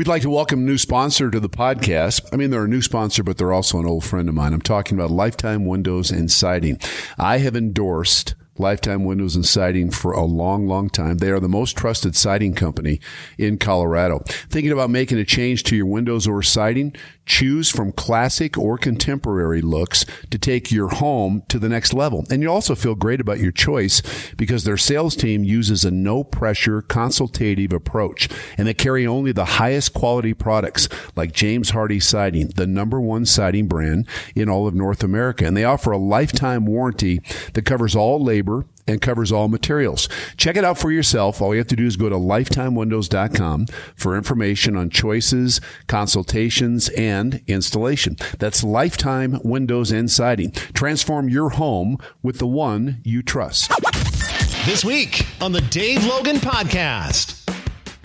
We'd like to welcome a new sponsor to the podcast. I mean, they're a new sponsor, but they're also an old friend of mine. I'm talking about Lifetime Windows and Siding. I have endorsed Lifetime Windows and Siding for a long, long time. They are the most trusted siding company in Colorado. Thinking about making a change to your windows or siding? Choose from classic or contemporary looks to take your home to the next level. And you also feel great about your choice because their sales team uses a no pressure consultative approach and they carry only the highest quality products like James Hardie Siding, the number one siding brand in all of North America. And they offer a lifetime warranty that covers all labor and covers all materials. Check it out for yourself. All you have to do is go to lifetimewindows.com for information on choices, consultations, and installation. That's Lifetime Windows and Siding. Transform your home with the one you trust. This week on the Dave Logan Podcast.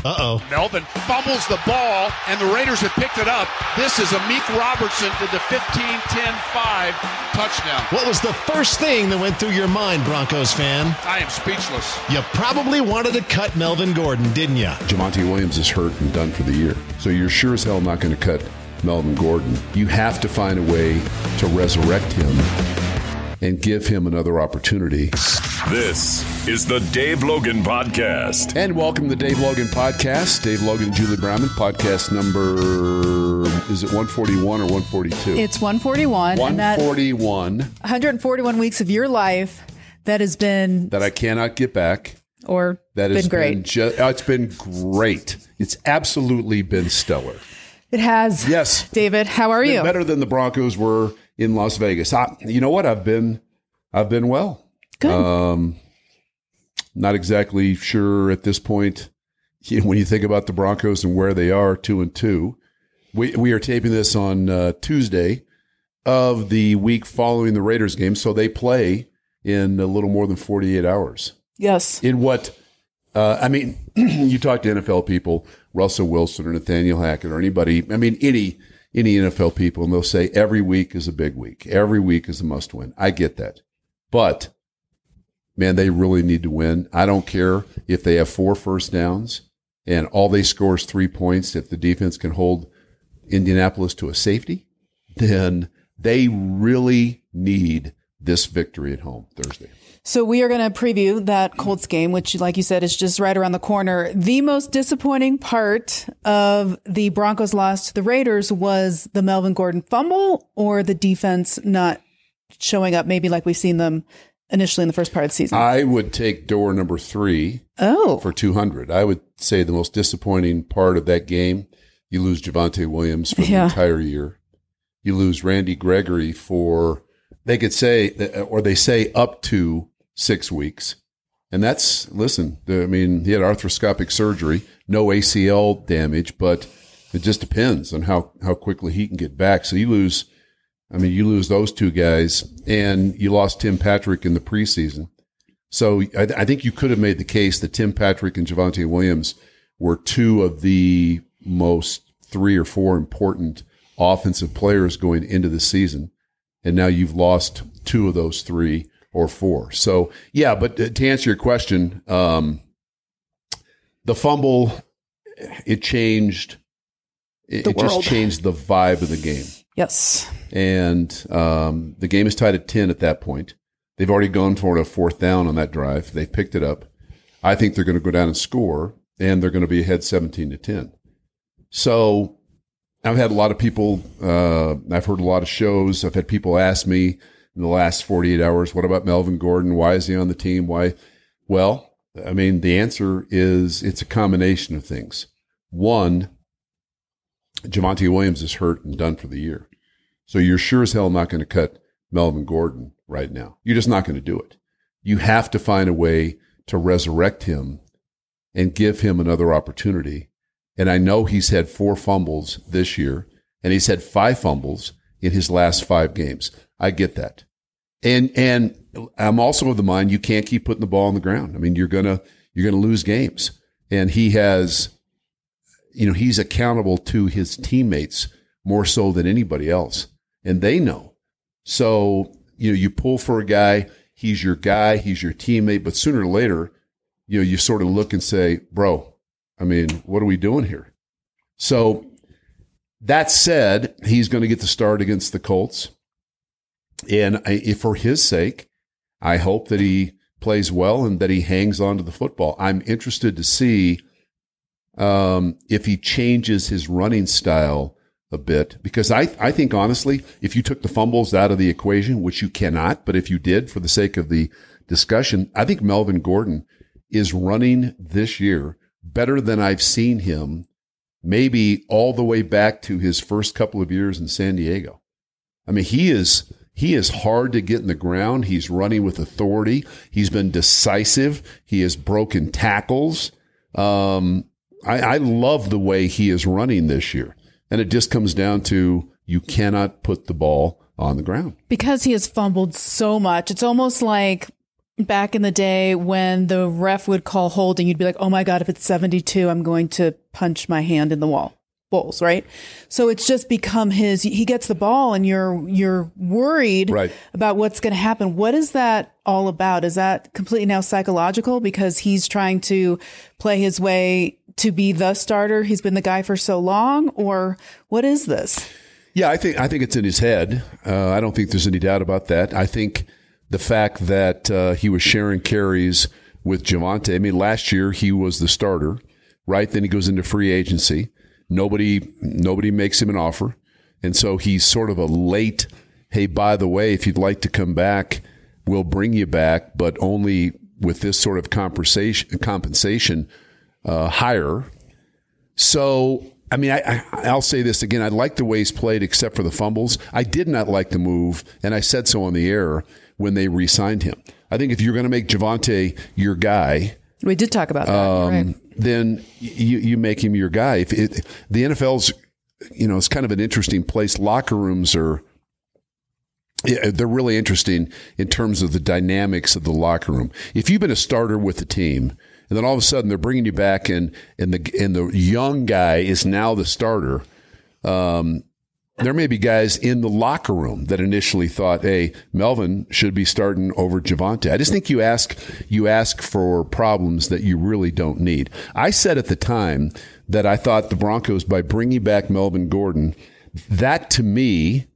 Uh oh. Melvin fumbles the ball, and the Raiders have picked it up. This is Amik Robertson to the 15 10 5 touchdown. What was the first thing that went through your mind, Broncos fan? I am speechless. You probably wanted to cut Melvin Gordon, didn't you? Javonte Williams is hurt and done for the year. So you're sure as hell not going to cut Melvin Gordon. You have to find a way to resurrect him and give him another opportunity. This is the Dave Logan Podcast. And welcome to the Dave Logan Podcast. Dave Logan, and Julie Brownman, podcast number, is it 141 or 142? It's 141. And that 141 141 weeks of your life that has been that I cannot get back. or That been has great. been ju- oh, it's been great. It's absolutely been stellar. it has. Yes. David, how are Been you? better than the Broncos were in Las Vegas. I, you know what? I've been I've been well. Good. Um, not exactly sure at this point. you know, when you think about the Broncos and where they are, two and two, we we are taping this on uh, Tuesday of the week following the Raiders game, so they play in a little more than forty eight hours. yes. In what? Uh, I mean, you talk to NFL people, Russell Wilson or Nathaniel Hackett or anybody. I mean, any any NFL people, and they'll say every week is a big week. Every week is a must win. I get that, but man, they really need to win. I don't care if they have four first downs and all they score is three points. If the defense can hold Indianapolis to a safety, then they really need this victory at home Thursday. So we are going to preview that Colts game, which, like you said, is just right around the corner. The most disappointing part of the Broncos loss to the Raiders was the Melvin Gordon fumble or the defense not showing up, maybe like we've seen them initially in the first part of the season. I would take door number three oh, for 200. I would say the most disappointing part of that game, you lose Javonte Williams for the Yeah. entire year. You lose Randy Gregory for, they could say, or they say up to six weeks. And that's, listen, I mean, he had arthroscopic surgery, no ACL damage, but it just depends on how, how quickly he can get back. So you lose, I mean, you lose those two guys and you lost Tim Patrick in the preseason. So I, I think you could have made the case that Tim Patrick and Javonte Williams were two of the most three or four important offensive players going into the season. And now you've lost two of those three or four. So yeah, but to answer your question, um, the fumble, it changed, it, it just changed the vibe of the game yes. and um, the game is tied at 10 at that point. They've already gone for a fourth down on that drive. They've picked it up. I think they're going to go down and score, and they're going to be ahead 17 to 10. So I've had a lot of people, uh, I've heard a lot of shows. I've had people ask me in the last 48 hours, what about Melvin Gordon? Why is he on the team? Why? Well, I mean, the answer is it's a combination of things. One, Javonte Williams is hurt and done for the year. So you're sure as hell not going to cut Melvin Gordon right now. You're just not going to do it. You have to find a way to resurrect him and give him another opportunity. And I know he's had four fumbles this year and he's had five fumbles in his last five games. I get that. And, and I'm also of the mind you can't keep putting the ball on the ground. I mean, you're to, you're to lose games. And he has, you know, he's accountable to his teammates more so than anybody else. And they know. So, you know, you pull for a guy, he's your guy, he's your teammate, but sooner or later, you know, you sort of look and say, bro, I mean, what are we doing here? So that said, he's going to get the start against the Colts. And I, for his sake, I hope that he plays well and that he hangs on to the football. I'm interested to see um, if he changes his running style a bit because I, I think honestly, if you took the fumbles out of the equation, which you cannot, but if you did for the sake of the discussion, I think Melvin Gordon is running this year better than I've seen him maybe all the way back to his first couple of years in San Diego. I mean, he is he is hard to get in the ground. He's running with authority. He's been decisive. He has broken tackles. Um, I, I love the way he is running this year. And it just comes down to you cannot put the ball on the ground. Because he has fumbled so much. It's almost like back in the day when the ref would call holding, you'd be like, oh my God, if it's 72, I'm going to punch my hand in the wall. Right? So it's just become his, he gets the ball and you're, you're worried Right. about what's going to happen. What is that all about? Is that completely now psychological because he's trying to play his way to be the starter? He's been the guy for so long or what is this? Yeah, I think I think it's in his head. Uh, I don't think there's any doubt about that. I think the fact that uh, he was sharing carries with Javonte. I mean, last year he was the starter, right? Then he goes into free agency. Nobody nobody makes him an offer, and so he's sort of a late. Hey, by the way, if you'd like to come back, we'll bring you back, but only with this sort of compensation compensation uh, higher. So, I mean, I, I, I'll say this again. I like the way he's played, except for the fumbles. I did not like the move, and I said so on the air when they re-signed him. I think if you're going to make Javonte your guy, We did talk about that. right. Then you you make him your guy. If it, the NFL's, you know, it's kind of an interesting place. Locker rooms are. Yeah, they're really interesting in terms of the dynamics of the locker room. If you've been a starter with the team, and then all of a sudden they're bringing you back, and and the and the young guy is now the starter. Um, there may be guys in the locker room that initially thought, "Hey, Melvin should be starting over Javonte." I just think you ask you ask for problems that you really don't need. I said at the time that I thought the Broncos, by bringing back Melvin Gordon, that to me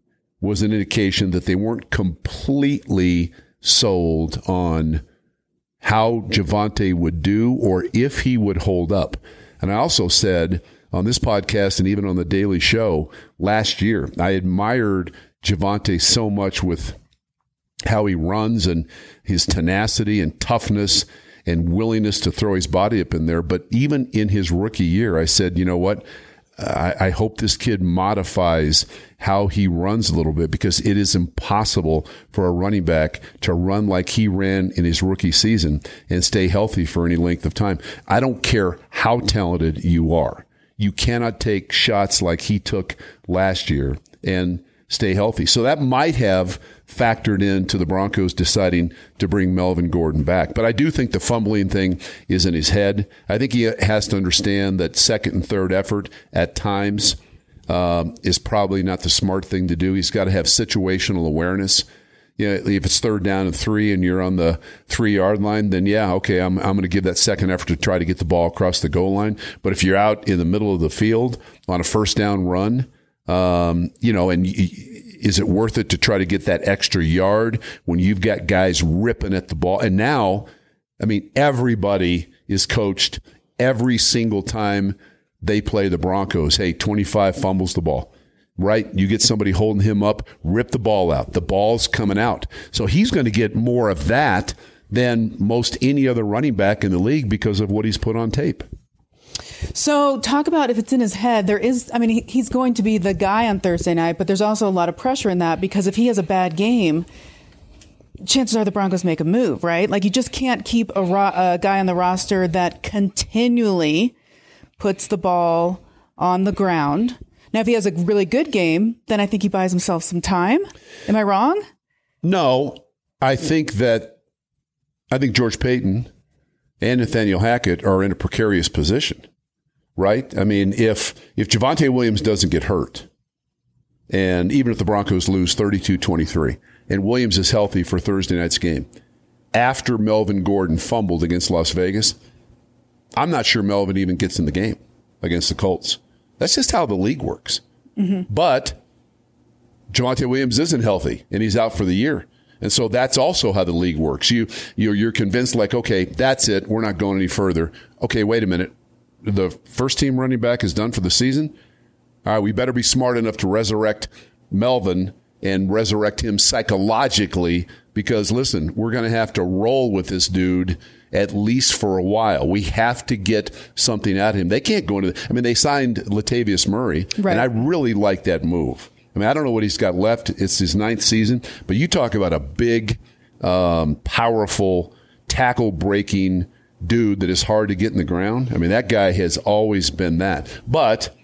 was an indication that they weren't completely sold on how Javonte would do or if he would hold up. And I also said on this podcast and even on the Daily Show last year, I admired Javonte so much with how he runs and his tenacity and toughness and willingness to throw his body up in there. But even in his rookie year, I said, you know what? I, I hope this kid modifies how he runs a little bit because it is impossible for a running back to run like he ran in his rookie season and stay healthy for any length of time. I don't care how talented you are. You cannot take shots like he took last year and stay healthy. So that might have factored into the Broncos deciding to bring Melvin Gordon back. But I do think the fumbling thing is in his head. I think he has to understand that second and third effort at times um, is probably not the smart thing to do. He's got to have situational awareness. You know, if it's third down and three and you're on the three yard line, then yeah, okay, I'm, I'm going to give that second effort to try to get the ball across the goal line. But if you're out in the middle of the field on a first down run, um, you know, and is it worth it to try to get that extra yard when you've got guys ripping at the ball? And now, I mean, everybody is coached every single time they play the Broncos. Hey, 25 fumbles the ball, right? You get somebody holding him up, rip the ball out. The ball's coming out. So he's going to get more of that than most any other running back in the league because of what he's put on tape. So, talk about if it's in his head. There is, I mean, he, he's going to be the guy on Thursday night, but there's also a lot of pressure in that because if he has a bad game, chances are the Broncos make a move, right? Like, you just can't keep a, ro- a guy on the roster that continually puts the ball on the ground. Now, if he has a really good game, then I think he buys himself some time. Am I wrong? No, I think that I think George Paton and Nathaniel Hackett are in a precarious position, right? I mean, if if Javonte Williams doesn't get hurt, and even if the Broncos lose 32-23, and Williams is healthy for Thursday night's game, after Melvin Gordon fumbled against Las Vegas, I'm not sure Melvin even gets in the game against the Colts. That's just how the league works. But Javonte Williams isn't healthy and he's out for the year. And so that's also how the league works. You, you're, you're convinced like, okay, that's it. We're not going any further. Okay, wait a minute. The first team running back is done for the season. All right, we better be smart enough to resurrect Melvin and resurrect him psychologically because listen, we're going to have to roll with this dude at least for a while. We have to get something out of him. They can't go into. The, I mean, they signed Latavius Murray, Right. and I really like that move. I mean, I don't know what he's got left. It's his ninth season, but you talk about a big, um, powerful, tackle breaking dude that is hard to get in the ground. I mean, that guy has always been that. But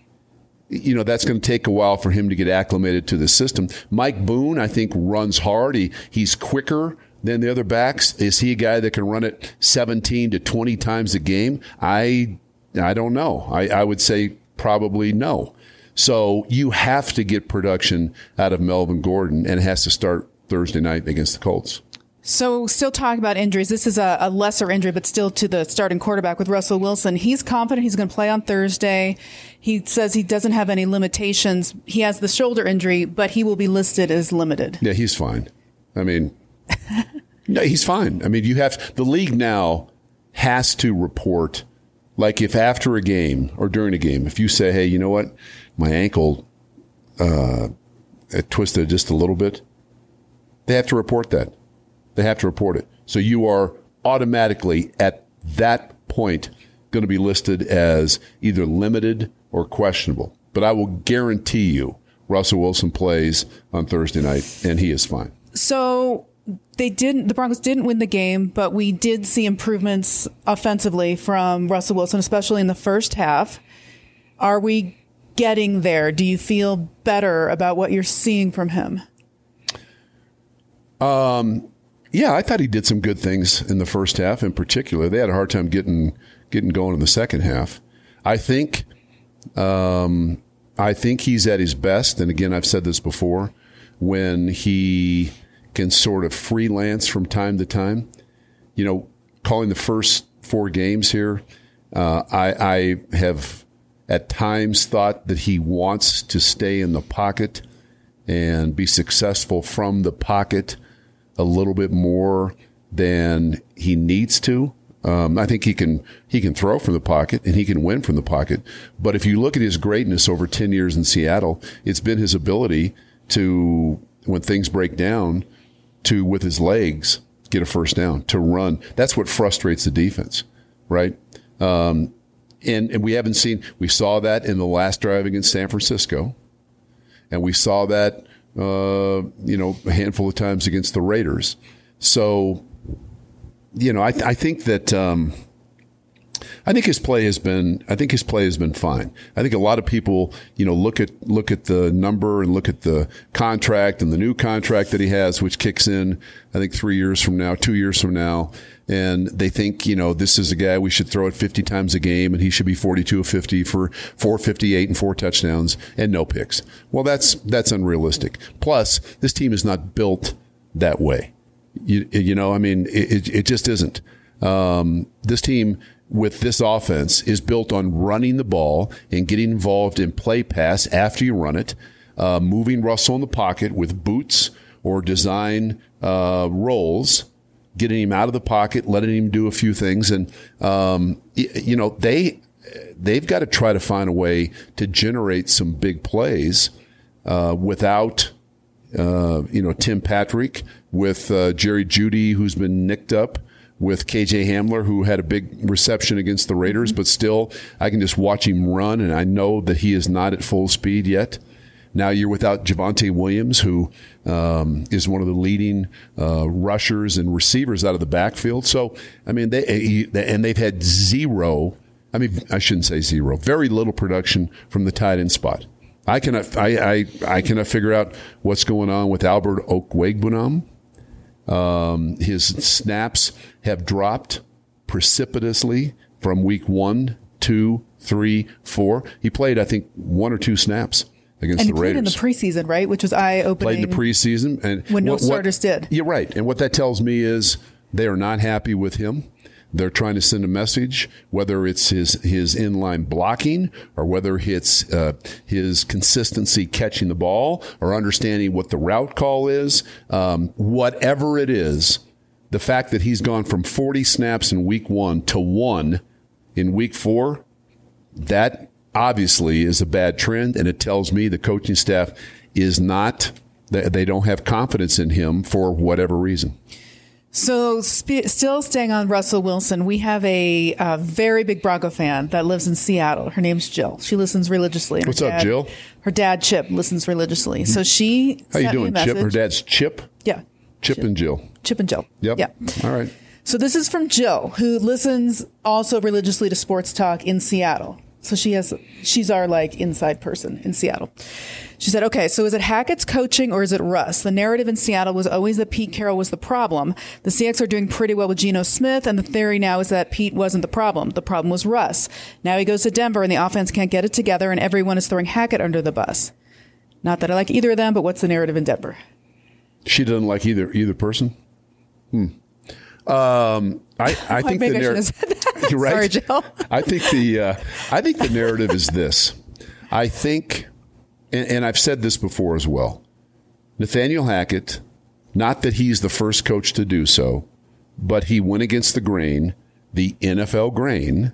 you know that's going to take a while for him to get acclimated to the system. Mike Boone, I think, runs hard. He he's quicker than the other backs. Is he a guy that can run it seventeen to twenty times a game? I I don't know. I, I would say probably no. So you have to get production out of Melvin Gordon, and it has to start Thursday night against the Colts. So, still talking about injuries. This is a, a lesser injury, but still to the starting quarterback with Russell Wilson. He's confident he's going to play on Thursday. He says he doesn't have any limitations. He has the shoulder injury, but he will be listed as limited. Yeah, he's fine. I mean, no, he's fine. I mean, you have the league now has to report, like if after a game or during a game, if you say, "Hey, you know what, my ankle uh, twisted just a little bit," they have to report that. They have to report it. So you are automatically at that point going to be listed as either limited or questionable. But I will guarantee you, Russell Wilson plays on Thursday night, and he is fine. So they didn't. The Broncos didn't win the game, but we did see improvements offensively from Russell Wilson, especially in the first half. Are we getting there? Do you feel better about what you're seeing from him? Yeah, I thought he did some good things in the first half. In particular, they had a hard time getting getting going in the second half. I think, um, I think he's at his best. And again, I've said this before, when he can sort of freelance from time to time. You know, calling the first four games here, uh, I, I have at times thought that he wants to stay in the pocket and be successful from the pocket a little bit more than he needs to. Um, I think he can he can throw from the pocket and he can win from the pocket. But if you look at his greatness over ten years in Seattle, it's been his ability to when things break down to with his legs get a first down to run. That's what frustrates the defense, right? Um, and and we haven't seen we saw that in the last drive against San Francisco and we saw that uh, you know a handful of times against the Raiders. So, you know, I, th- I think that um, I think his play has been I think his play has been fine. I think a lot of people you know look at look at the number and look at the contract and the new contract that he has, which kicks in I think three years from now, two years from now. And they think, you know, this is a guy we should throw it 50 times a game and he should be 42 of 50 for 458 and four touchdowns and no picks. Well, that's, that's unrealistic. Plus, this team is not built that way. You, you know, I mean, it, it just isn't. Um, this team with this offense is built on running the ball and getting involved in play pass after you run it, uh, moving Russell in the pocket with boots or design uh, rolls getting him out of the pocket, letting him do a few things, and um, you know they they've got to try to find a way to generate some big plays uh, without uh, you know Tim Patrick, with uh, Jerry Jeudy, who's been nicked up. With KJ Hamler, who had a big reception against the Raiders, but still, I can just watch him run, and I know that he is not at full speed yet. Now you're without Javonte Williams, who um, is one of the leading uh, rushers and receivers out of the backfield. So, I mean, they and they've had zero. I mean, I shouldn't say zero. Very little production from the tight end spot. I cannot. I I, I cannot figure out what's going on with Albert Okwuegbunam. Um, his snaps have dropped precipitously from week one, two, three, four. He played, I think, one or two snaps against And he the played in the preseason, right? Which was eye opening. played in the preseason and When no starters did. You're right, and what that tells me is they are not happy with him. they're trying to send a message, whether it's his his inline blocking or whether it's uh, his consistency catching the ball or understanding what the route call is. Um, whatever it is, the fact that he's gone from 40 snaps in week one to one in week four, that obviously is a bad trend, and it tells me the coaching staff is not. They don't have confidence in him for whatever reason. So, sp- still staying on Russell Wilson, we have a, a, very big Bronco fan that lives in Seattle. Her name's Jill. She listens religiously. What's dad, up, Jill? Her dad, Chip, listens religiously. Hmm. So she. How you doing, Chip? Her dad's Chip. Chip, Chip and Jill. Chip and Jill. Yep. Yeah. All right. So this is from Jill, who listens also religiously to sports talk in Seattle. So she has, she's our like inside person in Seattle. She said, okay, so is it Hackett's coaching or is it Russ? The narrative in Seattle was always that Pete Carroll was the problem. The Seahawks are doing pretty well with Geno Smith, and the theory now is that Pete wasn't the problem. The problem was Russ. Now he goes to Denver and the offense can't get it together and everyone is throwing Hackett under the bus. Not that I like either of them, but what's the narrative in Denver? She doesn't like either either person. Hmm. Um, I, I think the narrative. You're right. Sorry. I think the uh, I think the narrative is this. I think, and, and I've said this before as well. Nathaniel Hackett, not that he's the first coach to do so, but he went against the grain, the NFL grain,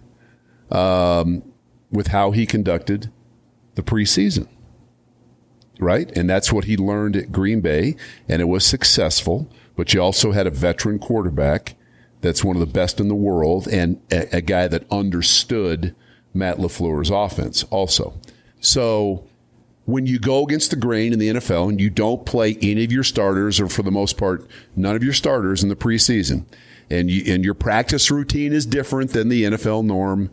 um, with how he conducted the preseason. Right, and that's what he learned at Green Bay, and it was successful but you also had a veteran quarterback that's one of the best in the world and a, a guy that understood Matt LaFleur's offense also. So when you go against the grain in the NFL and you don't play any of your starters, or for the most part, none of your starters in the preseason, and you, and your practice routine is different than the NFL norm.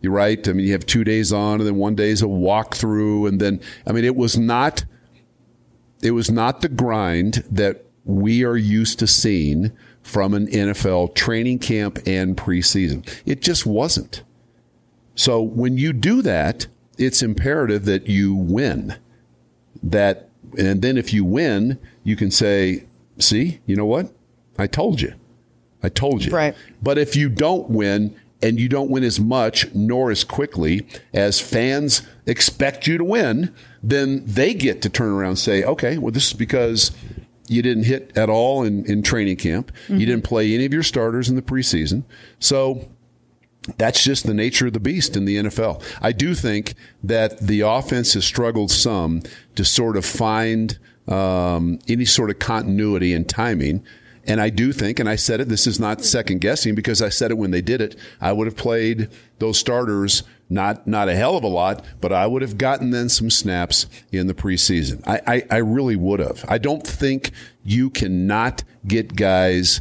You're right. I mean, you have two days on, and then one day is a walkthrough, and then I mean, it was not, it was not the grind that we are used to seeing from an NFL training camp and preseason. It just wasn't. So when you do that, it's imperative that you win. That and then if you win, you can say, "See, you know what? I told you. I told you." Right. But if you don't win and you don't win as much nor as quickly as fans expect you to win, then they get to turn around and say, "Okay, well this is because you didn't hit at all in, in training camp. Mm-hmm. You didn't play any of your starters in the preseason. So that's just the nature of the beast in the NFL. I do think that the offense has struggled some to sort of find um, any sort of continuity and timing. And I do think, and I said it, this is not second guessing because I said it when they did it. I would have played those starters not not a hell of a lot, but I would have gotten then some snaps in the preseason. I, I, I really would have. I don't think you cannot get guys,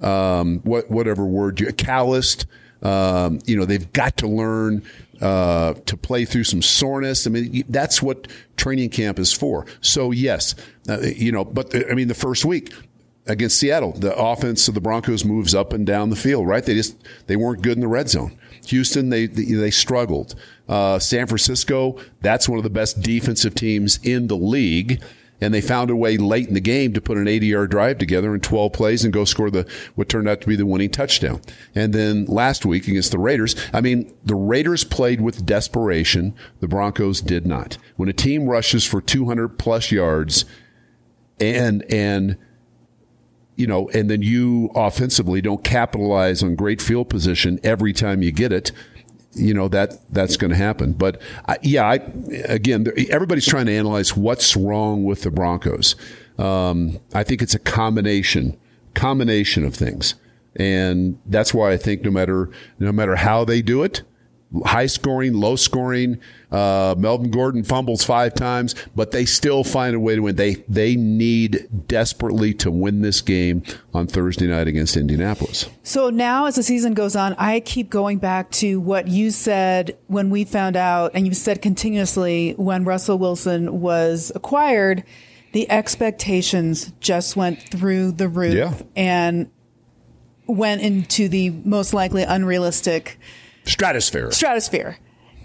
um, what whatever word you calloused. Um, you know, they've got to learn uh, to play through some soreness. I mean, that's what training camp is for. So yes, uh, you know, but I mean, the first week against Seattle, the offense of the Broncos moves up and down the field. Right? They just they weren't good in the red zone. Houston, they they struggled. Uh, San Francisco, that's one of the best defensive teams in the league. And they found a way late in the game to put an 80 yard drive together in 12 plays and go score the, what turned out to be the winning touchdown. And then last week against the Raiders, I mean, the Raiders played with desperation. The Broncos did not. When a team rushes for 200 plus yards and, and, you know, and then you offensively don't capitalize on great field position every time you get it, you know that that's going to happen. But I, yeah, I, again, everybody's trying to analyze what's wrong with the Broncos. Um, I think it's a combination combination of things, and that's why I think no matter no matter how they do it, high scoring, low scoring. Uh, Melvin Gordon fumbles five times, but they still find a way to win. They they need desperately to win this game on Thursday night against Indianapolis. So now, as the season goes on, I keep going back to what you said when we found out, and you've said continuously when Russell Wilson was acquired. The expectations just went through the roof yeah. and went into the most likely unrealistic stratosphere. Stratosphere.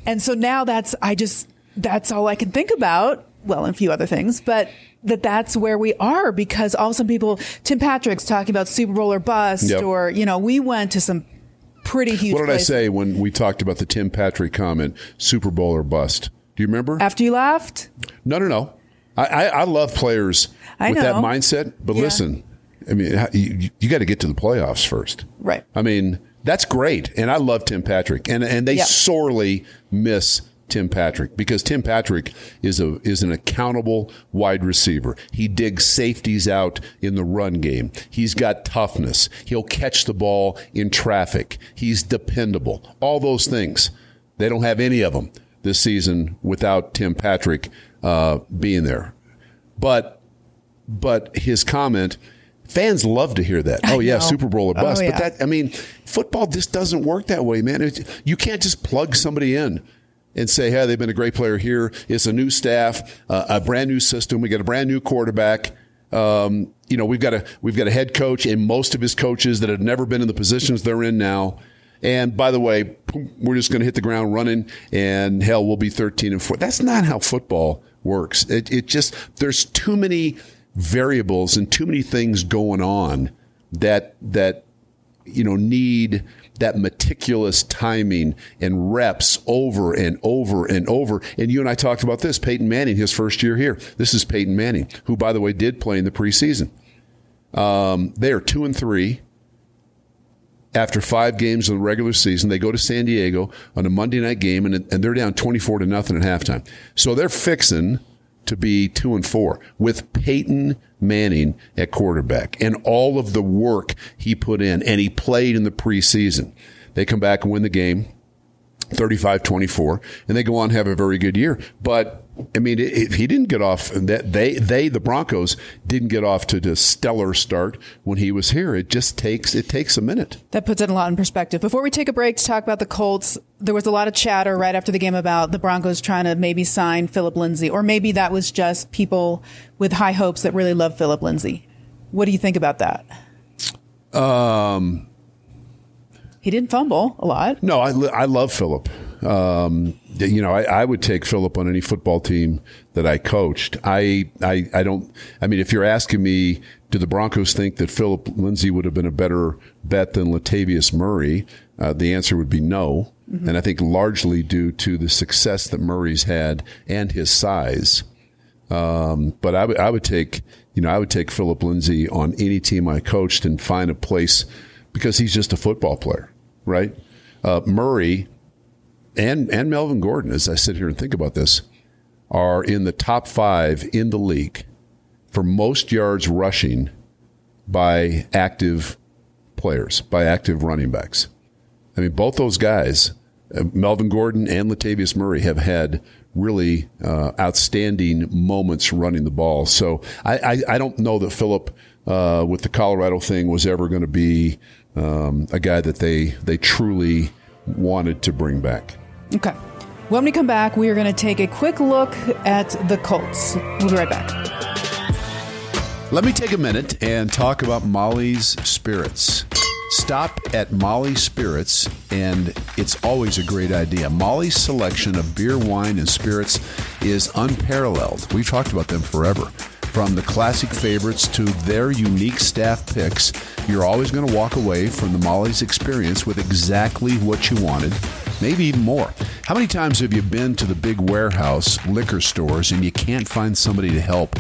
And so now that's, I just, that's all I can think about. Well, and a few other things, but that that's where we are because all of a sudden people, Tim Patrick's talking about Super Bowl or bust, yep. or, you know, we went to some pretty huge. What did I say when we talked about the Tim Patrick comment, Super Bowl or bust? Do you remember? After you laughed, No, no, no. I, I, I love players I with that mindset, but Yeah. listen, I mean, you, you got to get to the playoffs first. right? I mean, that's great. And I love Tim Patrick. And and they sorely miss Tim Patrick because Tim Patrick is a is an accountable wide receiver. He digs safeties out in the run game. He's got toughness. He'll catch the ball in traffic. He's dependable. All those things. They don't have any of them this season without Tim Patrick uh, being there. But but his comment, fans love to hear that. Oh yeah. Super Bowl or Oh, bust. yeah. But that I mean, football just doesn't work that way, man. It, you can't just plug somebody in and say, "Hey, they've been a great player here. It's a new staff, uh, a brand new system. We got a brand new quarterback." Um, you know, we've got a we've got a head coach and most of his coaches that have never been in the positions they're in now. And by the way, we're just going to hit the ground running, and hell, we'll be thirteen and four. That's not how football works. It, it just there's too many variables and too many things going on that that you know need that meticulous timing and reps over and over and over. And you and I talked about this. Peyton Manning, his first year here. This is Peyton Manning, who, by the way, did play in the preseason. Um, they are two and three after five games of the regular season. They go to San Diego on a Monday night game, and, and they're down twenty-four to nothing at halftime. So they're fixing to be two and four with Peyton Manning at quarterback and all of the work he put in, and he played in the preseason. They come back and win the game. 35-24 and they go on have a very good year but i mean it- he didn't get off that they they the broncos didn't get off to the stellar start when he was here it just takes it takes a minute That puts it a lot in perspective. Before we take a break to talk about the Colts, there was a lot of chatter right after the game about the Broncos trying to maybe sign Phillip Lindsay, or maybe that was just people with high hopes that really love Phillip Lindsay. What do you think about that? um He didn't fumble a lot. No, I, I love Phillip. Um, you know, I, I would take Phillip on any football team that I coached. I, I, I don't, I mean, if you're asking me, do the Broncos think that Phillip Lindsay would have been a better bet than Latavius Murray? Uh, the answer would be no. And I think largely due to the success that Murray's had and his size. Um, but I would, I would take, you know, I would take Phillip Lindsay on any team I coached and find a place because he's just a football player, right? Uh, Murray and and Melvin Gordon, as I sit here and think about this, are in the top five in the league for most yards rushing by active players, by active running backs. I mean, both those guys, uh, Melvin Gordon and Latavius Murray, have had really uh, outstanding moments running the ball. So I, I, I don't know that Phillip, uh, with the Colorado thing, was ever going to be um, a guy that they they truly wanted to bring back. Okay. When we come back, we are going to take a quick look at the Colts. We'll be right back. Let me take a minute and talk about Molly's Spirits. Stop at Molly's Spirits, and it's always a great idea. Molly's selection of beer, wine, and spirits is unparalleled. We've talked about them forever. From the classic favorites to their unique staff picks, you're always going to walk away from the Molly's experience with exactly what you wanted, maybe even more. How many times have you been to the big warehouse liquor stores and you can't find somebody to help?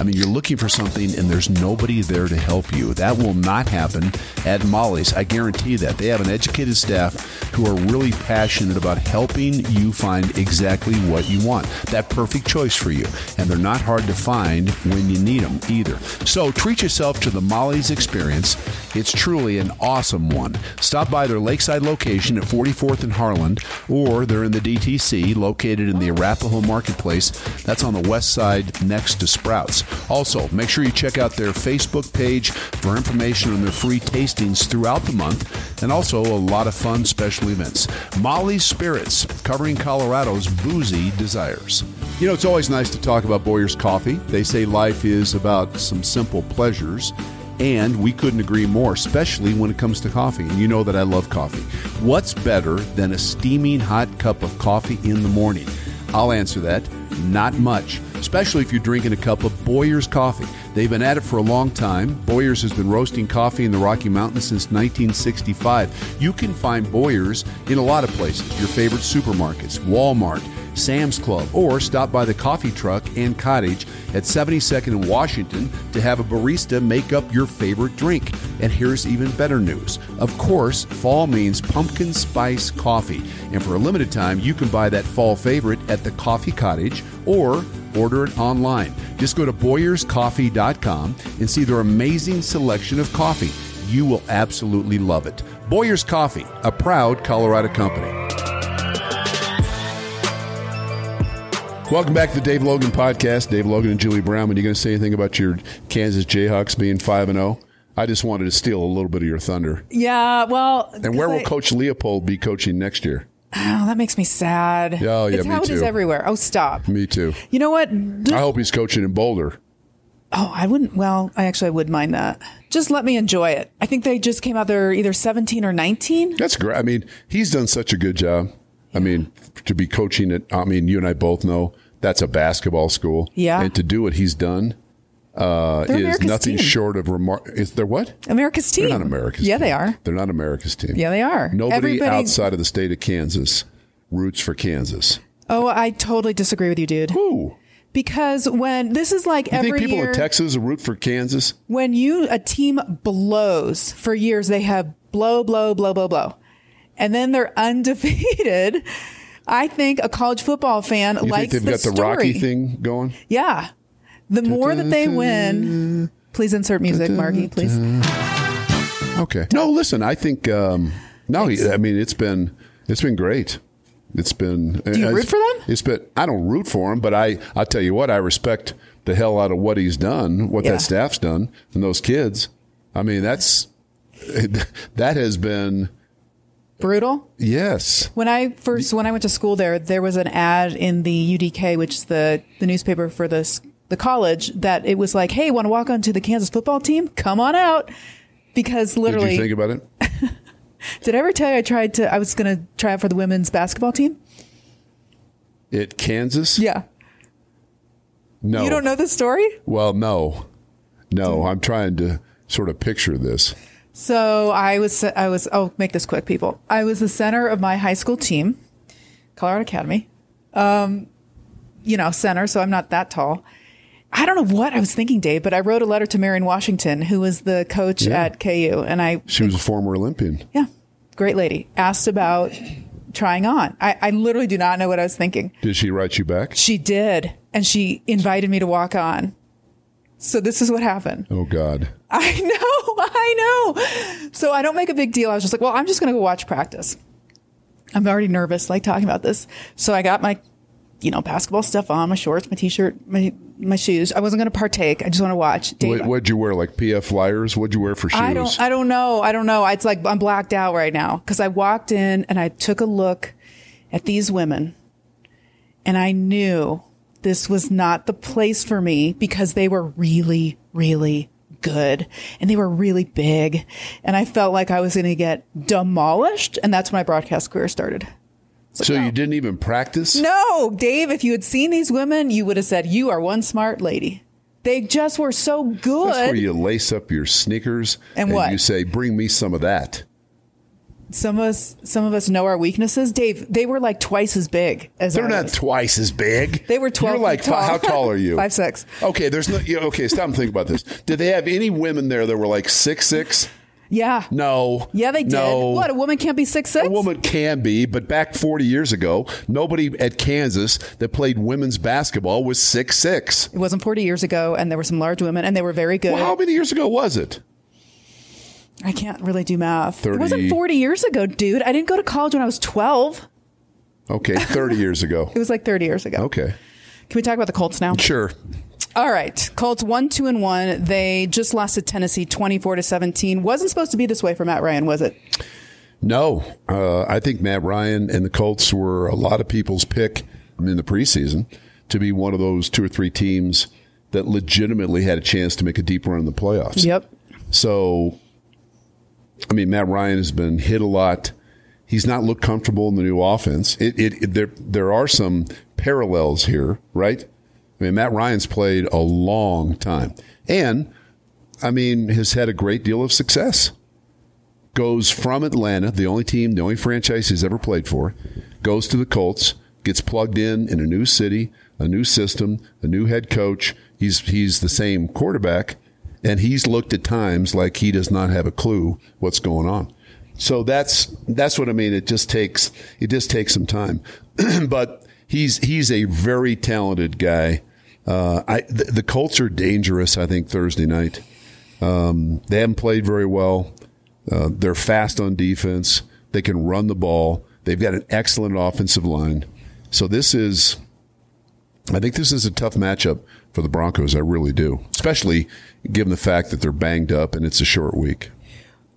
I mean, you're looking for something and there's nobody there to help you. That will not happen at Molly's. I guarantee that. They have an educated staff who are really passionate about helping you find exactly what you want. That perfect choice for you. And they're not hard to find when you need them either. So treat yourself to the Molly's experience. It's truly an awesome one. Stop by their lakeside location at 44th and Harlan, or they're in the DTC located in the Arapahoe Marketplace. That's on the west side next to Sprouts. Also, make sure you check out their Facebook page for information on their free tastings throughout the month and also a lot of fun special events. Molly's Spirits, covering Colorado's boozy desires. You know, it's always nice to talk about Boyer's Coffee. They say life is about some simple pleasures. And we couldn't agree more, especially when it comes to coffee. And you know that I love coffee. What's better than a steaming hot cup of coffee in the morning? I'll answer that. Not much, especially if you're drinking a cup of Boyer's coffee. They've been at it for a long time. Boyer's has been roasting coffee in the Rocky Mountains since 1965. You can find Boyer's in a lot of places, your favorite supermarkets, Walmart, Sam's Club, or stop by the coffee truck and cottage at 72nd and Washington to have a barista make up your favorite drink. And here's even better news. Of course, fall means pumpkin spice coffee. And for a limited time, you can buy that fall favorite at the Coffee Cottage or order it online. Just go to boyerscoffee.com and see their amazing selection of coffee. You will absolutely love it. Boyer's Coffee, a proud Colorado company. Welcome back to the Dave Logan podcast. Dave Logan and Julie Brown. Are you going to say anything about your Kansas Jayhawks being 5 and 0? I just wanted to steal a little bit of your thunder. Yeah, well, And where will Coach Leipold be coaching next year? Oh, that makes me sad. Oh, yeah, it's me how it is too. everywhere. Oh, stop. Me too. You know what? I hope he's coaching in Boulder. oh, I wouldn't. Well, I actually would mind that. Just let me enjoy it. I think they just came out there either 17 or 19. That's great. I mean, he's done such a good job. I mean, to be coaching it, I mean, you and I both know that's a basketball school. Yeah. And to do what he's done uh, is America's nothing team. short of remark. Is there what? America's team. They're not America's Yeah, team. they are. They're not America's team. Yeah, they are. Nobody Everybody- outside of the state of Kansas roots for Kansas. Oh, I totally disagree with you, dude. Who? Because when this is like You every think people year, in Texas root for Kansas? when you a team blows for years, they have blow, blow, blow, blow, blow, and then they're undefeated. I think a college football fan You likes think they've got the story. Rocky thing going? Yeah, the more that they win, please insert music, Marky, please. Okay. No, listen. I think um, no. I mean, it's been it's been great. It's been. Do you root for them? It's been. I don't root for him, but I. I'll tell you what. I respect the hell out of what he's done, what Yeah. that staff's done, and those kids. I mean, that's that has been Brutal. yes. When I first when I went to school there, there was an ad in the UDK, which is the the newspaper for this the college, that it was like, "Hey, want to walk onto the Kansas football team? Come on out." Because Did literally, you think about it? did I ever tell you I tried to? I was going to try out for the women's basketball team. At Kansas? Yeah, No. you don't know the story. Well, no, no. I'm trying to sort of picture this. So I was I was oh make this quick, people. I was the center of my high school team, Colorado Academy. Um, you know, center, so I'm not that tall. I don't know what I was thinking, Dave, but I wrote a letter to Marian Washington, who was the coach Yeah. at KU, and I She was a former Olympian. yeah, great lady. Asked about trying on. I, I literally do not know what I was thinking. Did she write you back? She did, and she invited me to walk on. So this is what happened. Oh God. I know, I know. So I don't make a big deal. I was just like, well, I'm just going to go watch practice. I'm already nervous, like talking about this. So I got my, you know, basketball stuff on, my shorts, my t-shirt, my my shoes. I wasn't going to partake. I just want to watch. Dave, What, what'd you wear? Like PF Flyers? What'd you wear for shoes? I don't, I don't know. I don't know. It's like I'm blacked out right now because I walked in and I took a look at these women and I knew this was not the place for me because they were really, really good and they were really big. And I felt like I was going to get demolished. And that's when my broadcast career started. So you didn't even practice? No, Dave, if you had seen these women, you would have said, you are one smart lady. They just were so good. That's where you lace up your sneakers And what? you say, "Bring me some of that." some of us some of us know our weaknesses dave they were like twice as big as They're not was. twice as big. They were 12 You're like tall. how tall are you? Five, six. Okay, there's no. Okay, stop and think about this. Did they have any women there that were like six six? Yeah No. yeah they did No. what a woman can't be six six A woman can be, but back 40 years ago, nobody at Kansas that played women's basketball was six six. it wasn't 40 years ago and there were some large women and they were very good Well, how many years ago was it? i can't really do math 30 it wasn't 40 years ago dude i didn't go to college when i was 12 Okay, 30 years ago. it was like 30 years ago Okay, can we talk about the colts now sure. All right colts one two and one they just lost to tennessee 24 to 17 wasn't supposed to be this way for matt ryan was it No, uh, I think Matt Ryan and the Colts were a lot of people's pick in the preseason to be one of those two or three teams that legitimately had a chance to make a deep run in the playoffs. yep So, I mean, Matt Ryan has been hit a lot. He's not looked comfortable in the new offense. It, it, it there there are some parallels here, right? I mean, Matt Ryan's played a long time. And, I mean, has had a great deal of success. Goes from Atlanta, the only team, the only franchise he's ever played for, goes to the Colts, gets plugged in in a new city, a new system, a new head coach. He's, he's the same quarterback, and he's looked at times like he does not have a clue what's going on. So that's that's what I mean. It just takes it just takes some time, but he's he's a very talented guy. Uh, I the, the, Colts are dangerous. I think Thursday night. Um, they haven't played very well. Uh, they're fast on defense. They can run the ball. They've got an excellent offensive line. So this is, I think this is a tough matchup for the Broncos. I really do, especially given the fact that they're banged up and it's a short week.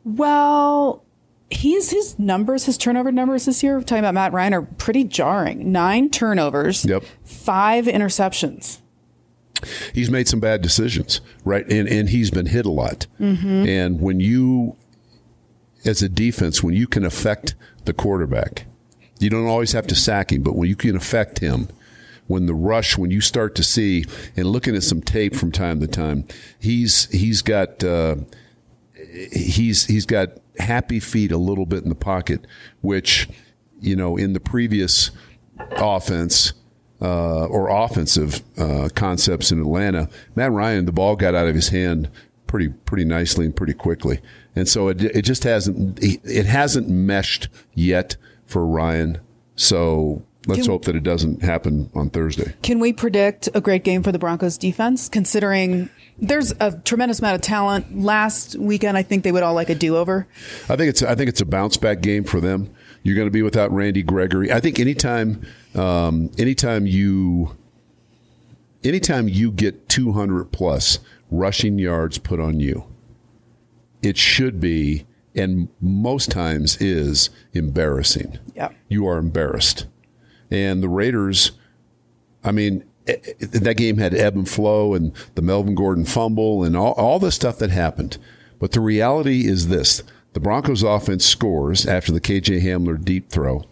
Well, he's his numbers, his turnover numbers this year, talking about Matt Ryan, are pretty jarring. Nine turnovers, yep. five interceptions. He's made some bad decisions, right? And and he's been hit a lot. Mm-hmm. And when you, as a defense, when you can affect the quarterback, you don't always have to sack him, but when you can affect him, when the rush, when you start to see and looking at some tape from time to time, he's he's got uh, he's he's got happy feet a little bit in the pocket, which you know in the previous offense. Uh, or offensive uh, concepts in Atlanta, Matt Ryan, the ball got out of his hand pretty pretty nicely and pretty quickly, and so it it just hasn't it hasn't meshed yet for Ryan. So let's can, hope that it doesn't happen on Thursday. Can we predict a great game for the Broncos defense, considering there's a tremendous amount of talent? Last weekend, I think they would all like a do-over. I think it's I think it's a bounce back game for them. You're going to be without Randy Gregory. I think anytime um, anytime you anytime you get 200 plus rushing yards put on you, it should be and most times is embarrassing. Yeah. You are embarrassed. And the Raiders, I mean, that game had ebb and flow and the Melvin Gordon fumble and all, all the stuff that happened. But the reality is this the Broncos offense scores after the KJ Hamler deep throw.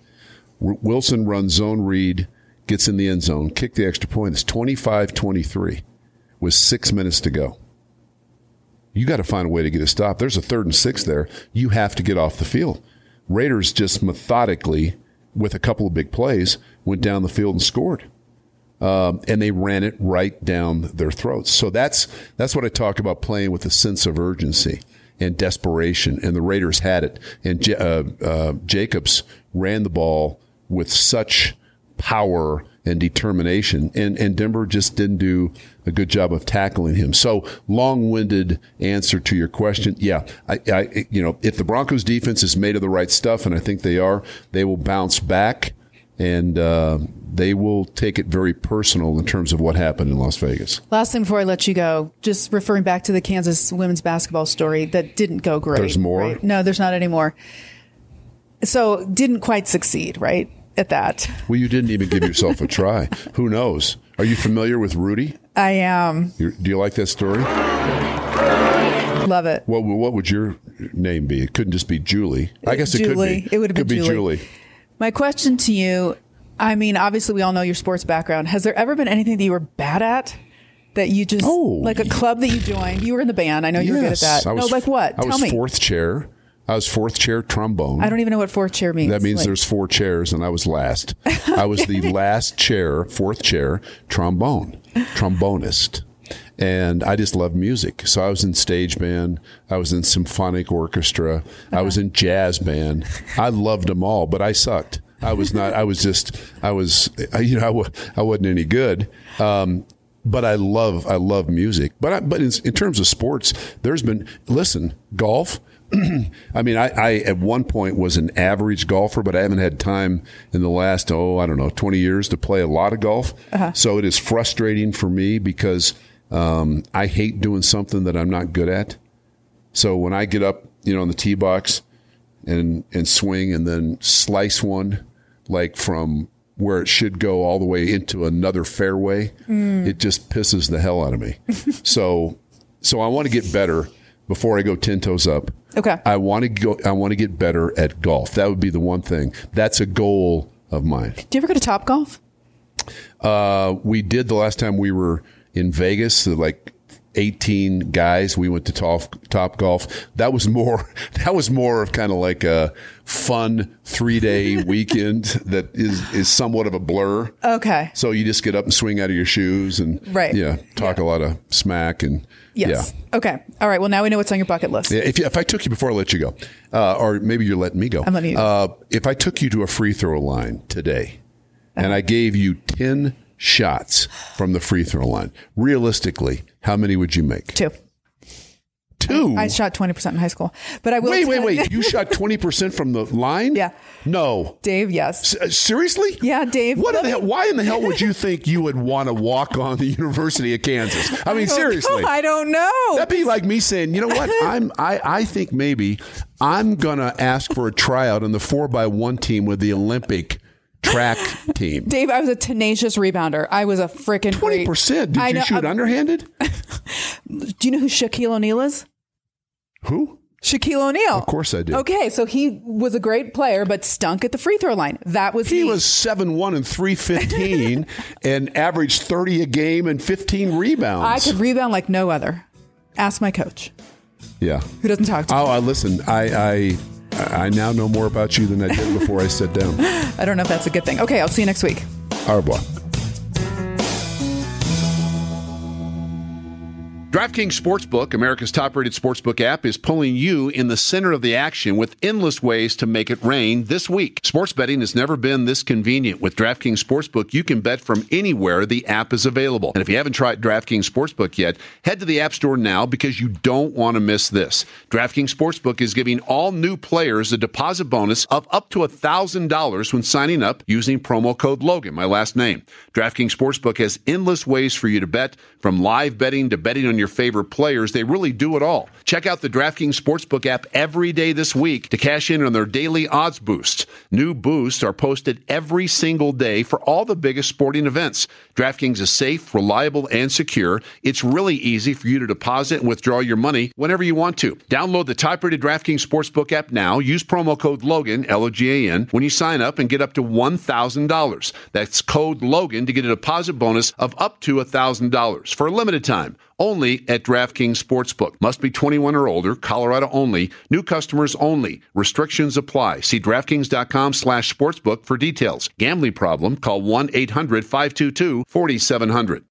Wilson runs zone read, gets in the end zone, kick the extra point. It's 25 23 with six minutes to go. You got to find a way to get a stop. There's a third and six there. You have to get off the field. Raiders just methodically, with a couple of big plays, went down the field and scored. Um, and they ran it right down their throats. So that's that's what I talk about playing with a sense of urgency and desperation. And the Raiders had it. And uh, uh, Jacobs ran the ball with such power and determination. And, and Denver just didn't do a good job of tackling him. So long-winded answer to your question. Yeah. I, I, you know, if the Broncos defense is made of the right stuff, and I think they are, they will bounce back and, uh, they will take it very personal in terms of what happened in Las Vegas. Last thing before I let you go, just referring back to the Kansas women's basketball story that didn't go great. There's more. Right? No, there's not anymore. So didn't quite succeed, right? at that. Well, you didn't even give yourself a try. Who knows? Are you familiar with Rudy? I am. You're, do you like that story? Love it. What What would your name be? It couldn't just be Julie. I guess Julie. it could be. It would could be Julie. Julie. My question to you. I mean, obviously, we all know your sports background. Has there ever been anything that you were bad at? That you just oh, like a club that you joined. You were in the band. I know you yes, were good at that. I was, no, like what? I Tell was me. fourth chair. I was fourth chair trombone. I don't even know what fourth chair means. That means like. there's four chairs, and I was last. I was the last chair, fourth chair, trombone, trombonist. And I just loved music. So I was in stage band. I was in symphonic orchestra. Uh-huh. I was in jazz band. I loved them all, but I sucked. I was not, I was just, I was, you know, I, I wasn't any good. Um, but I love, I love music. But I, but in, in terms of sports, there's been, listen, golf, I mean, I, I, at one point was an average golfer, but I haven't had time in the last, oh, I don't know, 20 years to play a lot of golf. Uh-huh. So it is frustrating for me because um, I hate doing something that I'm not good at. So when I get up, you know, in the tee box and, and swing and then slice one like from where it should go all the way into another fairway, mm. it just pisses the hell out of me. so, so I want to get better before I go 10 toes up. Okay. I want to go I want to get better at golf. That would be the one thing. That's a goal of mine. Do you ever go to Top Golf? Uh, we did the last time we were in Vegas, so like 18 guys. We went to top, top golf. That was more, that was more of kind of like a fun three day weekend that is, is somewhat of a blur. Okay. So you just get up and swing out of your shoes and Right. yeah, talk Yeah. a lot of smack and Yes. Okay. All right. Well, now we know what's on your bucket list. yeah. If, you, if I took you before I let you go, uh, or maybe you're letting me go. I'm letting you. Uh, if I took you to a free throw line today Uh-huh. and I gave you 10 shots from the free throw line, realistically, how many would you make? Two. Two. I shot 20% in high school, but I will. wait, wait, wait. You shot 20% from the line? Yeah. No. Dave, yes. S- uh, Seriously? Yeah, Dave. What in the hell? Why in the hell would you think you would want to walk on the University of Kansas? I mean, I seriously. know. I don't know. That'd be like me saying, you know what? I'm I, I think maybe I'm gonna ask for a tryout on the four by one team with the Olympic track team. Dave, I was a tenacious rebounder. I was a freaking Twenty percent. Did I you know- shoot underhanded? Do you know who Shaquille O'Neal is? Who? Shaquille O'Neal. Of course I do. Okay, so he was a great player, but stunk at the free throw line. That was He me. was seven one and three fifteen and averaged thirty a game and fifteen rebounds. I could rebound like no other. Ask my coach, yeah. who doesn't talk to me. Oh, I listen. I I I now know more about you than I did before I sat down. I don't know if that's a good thing. Okay, I'll see you next week. Au revoir. DraftKings Sportsbook, America's top rated sportsbook app, is pulling you in the center of the action with endless ways to make it rain this week. Sports betting has never been this convenient. With DraftKings Sportsbook, you can bet from anywhere the app is available. And if you haven't tried DraftKings Sportsbook yet, head to the App Store now because you don't want to miss this. DraftKings Sportsbook is giving all new players a deposit bonus of up to $1,000 when signing up using promo code Logan, my last name. DraftKings Sportsbook has endless ways for you to bet, from live betting to betting on your favorite players. They really do it all. Check out the DraftKings Sportsbook app every day this week to cash in on their daily odds boosts. New boosts are posted every single day for all the biggest sporting events. DraftKings is safe, reliable, and secure. It's really easy for you to deposit and withdraw your money whenever you want to. Download the top-rated DraftKings Sportsbook app now. Use promo code Logan, L-O-G-A-N, when you sign up and get up to $1,000. That's code Logan to get a deposit bonus of up to $1,000 for a limited time. Only at DraftKings Sportsbook. Must be 21 or older. Colorado only. New customers only. Restrictions apply. See DraftKings.com slash sportsbook for details. Gambling problem? Call 1-800-522-4700.